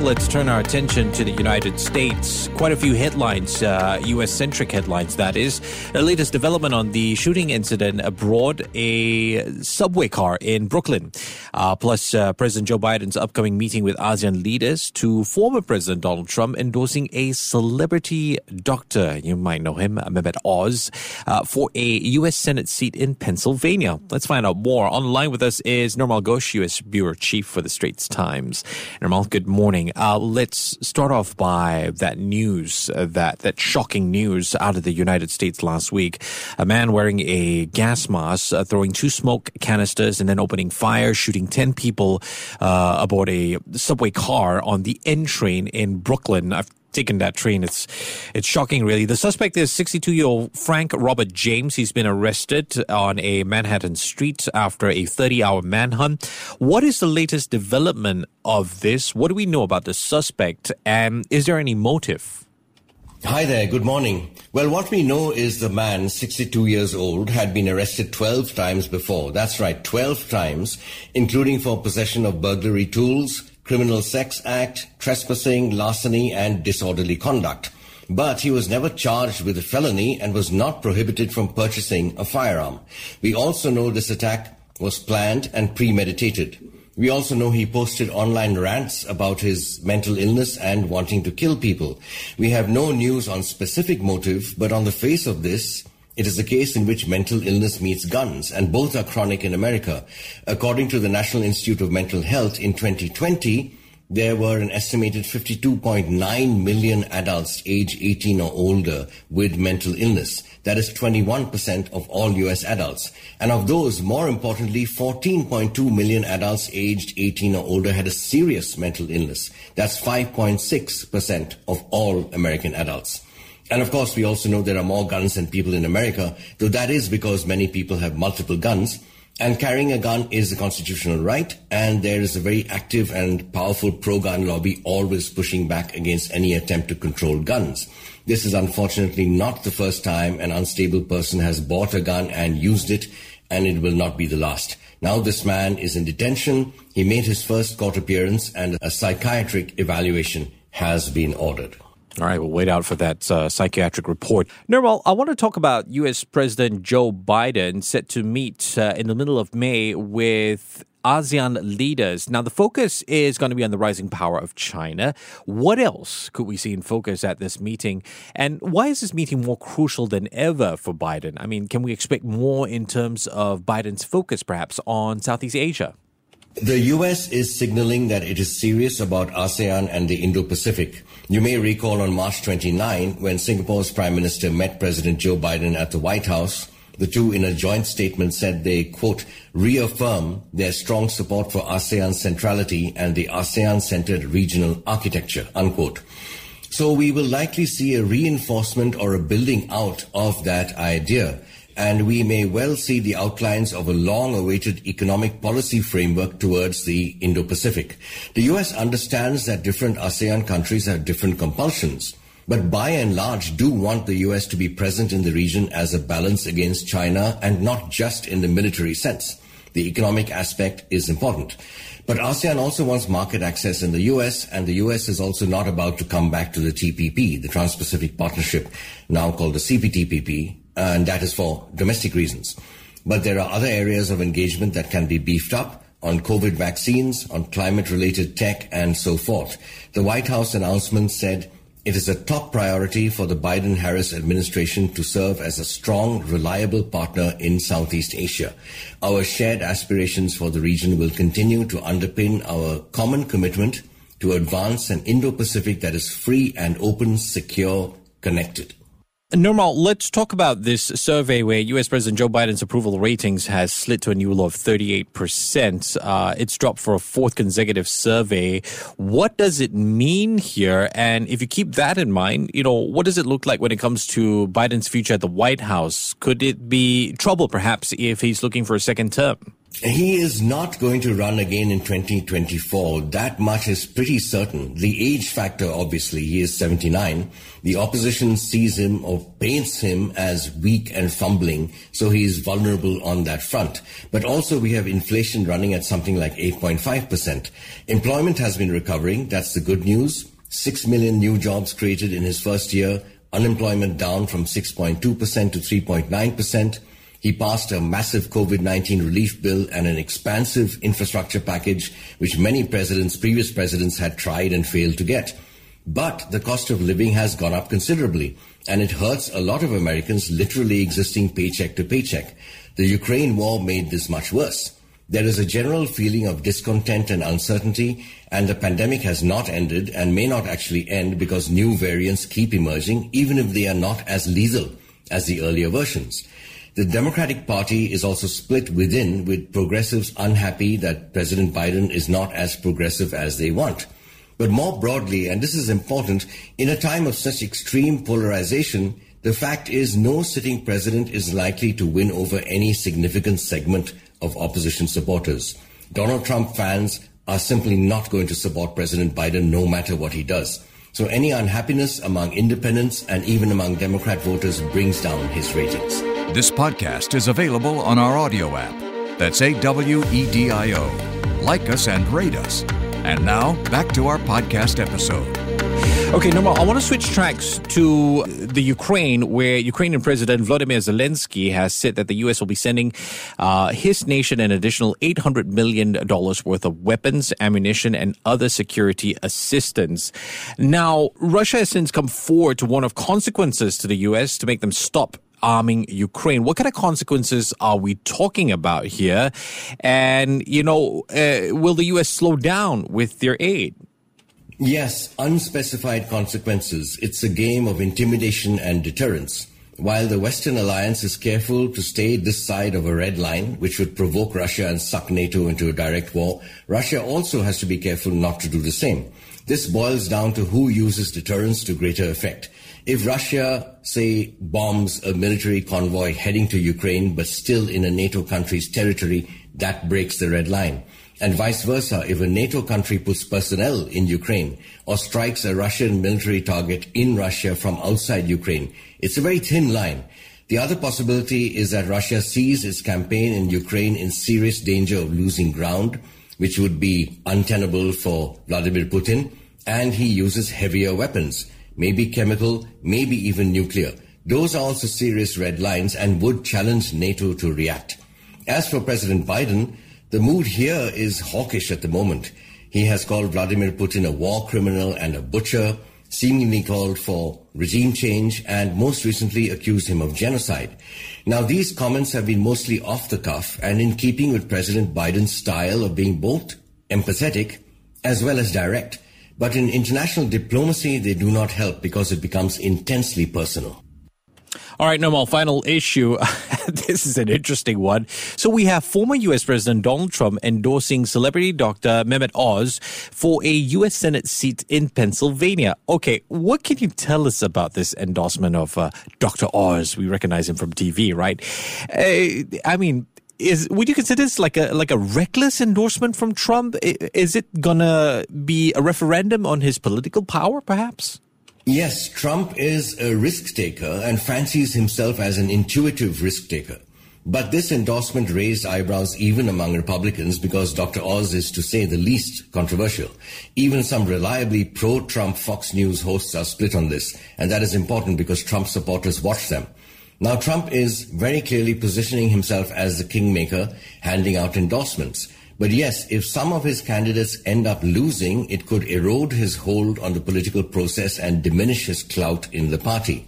Let's turn our attention to the United States. Quite a few headlines, uh, U.S. centric headlines, that is. The latest development on the shooting incident abroad, a subway car in Brooklyn. Uh, plus, uh, President Joe Biden's upcoming meeting with ASEAN leaders to former President Donald Trump endorsing a celebrity doctor. You might know him, Mehmet Oz, uh, for a U.S. Senate seat in Pennsylvania. Let's find out more. Online with us is Nirmal Ghosh, U.S. Bureau Chief for the Straits Times. Nirmal, good morning. Uh, let's start off by that news, uh, that that shocking news out of the United States last week. A man wearing a gas mask, uh, throwing two smoke canisters, and then opening fire, shooting ten people uh, aboard a subway car on the N train in Brooklyn. I've taken that train. It's it's shocking, really. The suspect is 62 year old Frank Robert James. He's been arrested on a Manhattan street after a 30 hour manhunt. What is the latest development of this? What do we know about the suspect, and is there any motive? Hi there, good morning. Well, what we know is the man, 62 years old, had been arrested 12 times before. That's right, 12 times, including for possession of burglary tools, Criminal Sex Act, trespassing, larceny, and disorderly conduct. But he was never charged with a felony and was not prohibited from purchasing a firearm. We also know this attack was planned and premeditated. We also know he posted online rants about his mental illness and wanting to kill people. We have no news on specific motive, but on the face of this, it is a case in which mental illness meets guns, and both are chronic in America. According to the National Institute of Mental Health, in 2020, there were an estimated 52.9 million adults age 18 or older with mental illness. That is 21% of all US adults. And of those, more importantly, 14.2 million adults aged 18 or older had a serious mental illness. That's 5.6% of all American adults. And of course, we also know there are more guns than people in America, though that is because many people have multiple guns. And carrying a gun is a constitutional right, and there is a very active and powerful pro-gun lobby always pushing back against any attempt to control guns. This is unfortunately not the first time an unstable person has bought a gun and used it, and it will not be the last. Now this man is in detention. He made his first court appearance, and a psychiatric evaluation has been ordered. All right, we'll wait out for that uh, psychiatric report. Nirmal, I want to talk about U.S. President Joe Biden set to meet uh, in the middle of May with ASEAN leaders. Now, the focus is going to be on the rising power of China. What else could we see in focus at this meeting? And why is this meeting more crucial than ever for Biden? I mean, can we expect more in terms of Biden's focus, perhaps, on Southeast Asia? The US is signaling that it is serious about ASEAN and the Indo Pacific. You may recall on March 29, when Singapore's Prime Minister met President Joe Biden at the White House, the two in a joint statement said they, quote, reaffirm their strong support for ASEAN centrality and the ASEAN centered regional architecture, unquote. So we will likely see a reinforcement or a building out of that idea and we may well see the outlines of a long-awaited economic policy framework towards the Indo-Pacific. The US understands that different ASEAN countries have different compulsions, but by and large do want the US to be present in the region as a balance against China and not just in the military sense. The economic aspect is important. But ASEAN also wants market access in the US, and the US is also not about to come back to the TPP, the Trans-Pacific Partnership, now called the CPTPP, and that is for domestic reasons. But there are other areas of engagement that can be beefed up on COVID vaccines, on climate related tech, and so forth. The White House announcement said it is a top priority for the Biden Harris administration to serve as a strong, reliable partner in Southeast Asia. Our shared aspirations for the region will continue to underpin our common commitment to advance an Indo Pacific that is free and open, secure, connected. Nirmal, let's talk about this survey where U.S. President Joe Biden's approval ratings has slid to a new low of 38%. Uh, it's dropped for a fourth consecutive survey. What does it mean here? And if you keep that in mind, you know, what does it look like when it comes to Biden's future at the White House? Could it be trouble, perhaps, if he's looking for a second term? He is not going to run again in 2024. That much is pretty certain. The age factor, obviously, he is 79. The opposition sees him or paints him as weak and fumbling, so he is vulnerable on that front. But also we have inflation running at something like 8.5%. Employment has been recovering. That's the good news. 6 million new jobs created in his first year. Unemployment down from 6.2% to 3.9%. He passed a massive COVID-19 relief bill and an expansive infrastructure package, which many presidents, previous presidents had tried and failed to get. But the cost of living has gone up considerably, and it hurts a lot of Americans literally existing paycheck to paycheck. The Ukraine war made this much worse. There is a general feeling of discontent and uncertainty, and the pandemic has not ended and may not actually end because new variants keep emerging, even if they are not as lethal as the earlier versions. The Democratic Party is also split within, with progressives unhappy that President Biden is not as progressive as they want. But more broadly, and this is important, in a time of such extreme polarization, the fact is no sitting president is likely to win over any significant segment of opposition supporters. Donald Trump fans are simply not going to support President Biden no matter what he does. So any unhappiness among independents and even among Democrat voters brings down his ratings. This podcast is available on our Awedio app. That's A W E D I O. Like us and rate us. And now, back to our podcast episode. Okay, Nirmal. I want to switch tracks to the Ukraine, where Ukrainian President Vladimir Zelensky has said that the U.S. will be sending uh, his nation an additional $800 million worth of weapons, ammunition, and other security assistance. Now, Russia has since come forward to warn of consequences to the U.S. to make them stop arming Ukraine. What kind of consequences are we talking about here? And, you know, uh, will the U.S. slow down with their aid? Yes, unspecified consequences. It's a game of intimidation and deterrence. While the Western alliance is careful to stay this side of a red line, which would provoke Russia and suck NATO into a direct war, Russia also has to be careful not to do the same. This boils down to who uses deterrence to greater effect. If Russia, say, bombs a military convoy heading to Ukraine, but still in a NATO country's territory, that breaks the red line. And vice versa, if a NATO country puts personnel in Ukraine or strikes a Russian military target in Russia from outside Ukraine, it's a very thin line. The other possibility is that Russia sees its campaign in Ukraine in serious danger of losing ground, which would be untenable for Vladimir Putin, and he uses heavier weapons maybe chemical, maybe even nuclear. Those are also serious red lines and would challenge NATO to react. As for President Biden, the mood here is hawkish at the moment. He has called Vladimir Putin a war criminal and a butcher, seemingly called for regime change, and most recently accused him of genocide. Now, these comments have been mostly off the cuff and in keeping with President Biden's style of being both empathetic as well as direct. But in international diplomacy, they do not help because it becomes intensely personal. All right, Nirmal, final issue. this is an interesting one. So we have former U.S. President Donald Trump endorsing celebrity doctor Mehmet Oz for a U.S. Senate seat in Pennsylvania. Okay, what can you tell us about this endorsement of uh, Dr. Oz? We recognize him from TV, right? Uh, I mean, is would you consider this like a like a reckless endorsement from Trump? Is it gonna be a referendum on his political power, perhaps? Yes, Trump is a risk taker and fancies himself as an intuitive risk taker. But this endorsement raised eyebrows even among Republicans because Dr. Oz is, to say the least, controversial. Even some reliably pro-Trump Fox News hosts are split on this, and that is important because Trump supporters watch them. Now, Trump is very clearly positioning himself as the kingmaker, handing out endorsements. But yes, if some of his candidates end up losing, it could erode his hold on the political process and diminish his clout in the party.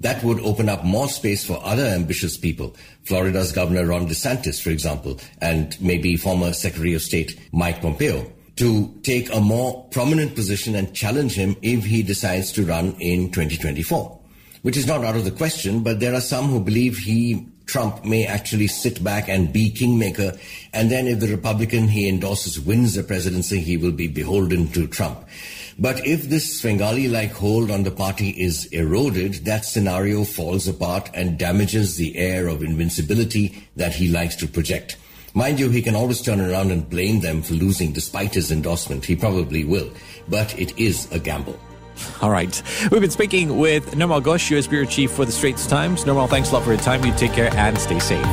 That would open up more space for other ambitious people. Florida's Governor Ron DeSantis, for example, and maybe former Secretary of State Mike Pompeo to take a more prominent position and challenge him if he decides to run in 2024 which is not out of the question, but there are some who believe he, Trump, may actually sit back and be kingmaker. And then if the Republican he endorses wins the presidency, he will be beholden to Trump. But if this Svengali-like hold on the party is eroded, that scenario falls apart and damages the air of invincibility that he likes to project. Mind you, he can always turn around and blame them for losing despite his endorsement. He probably will. But it is a gamble. All right. We've been speaking with Nirmal Ghosh, U.S. Bureau Chief for the Straits Times. Nirmal, thanks a lot for your time. You take care and stay safe.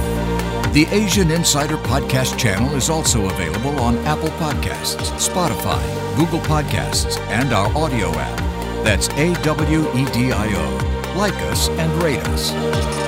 The Asian Insider Podcast channel is also available on Apple Podcasts, Spotify, Google Podcasts, and our Awedio app. That's A W E D I O. Like us and rate us.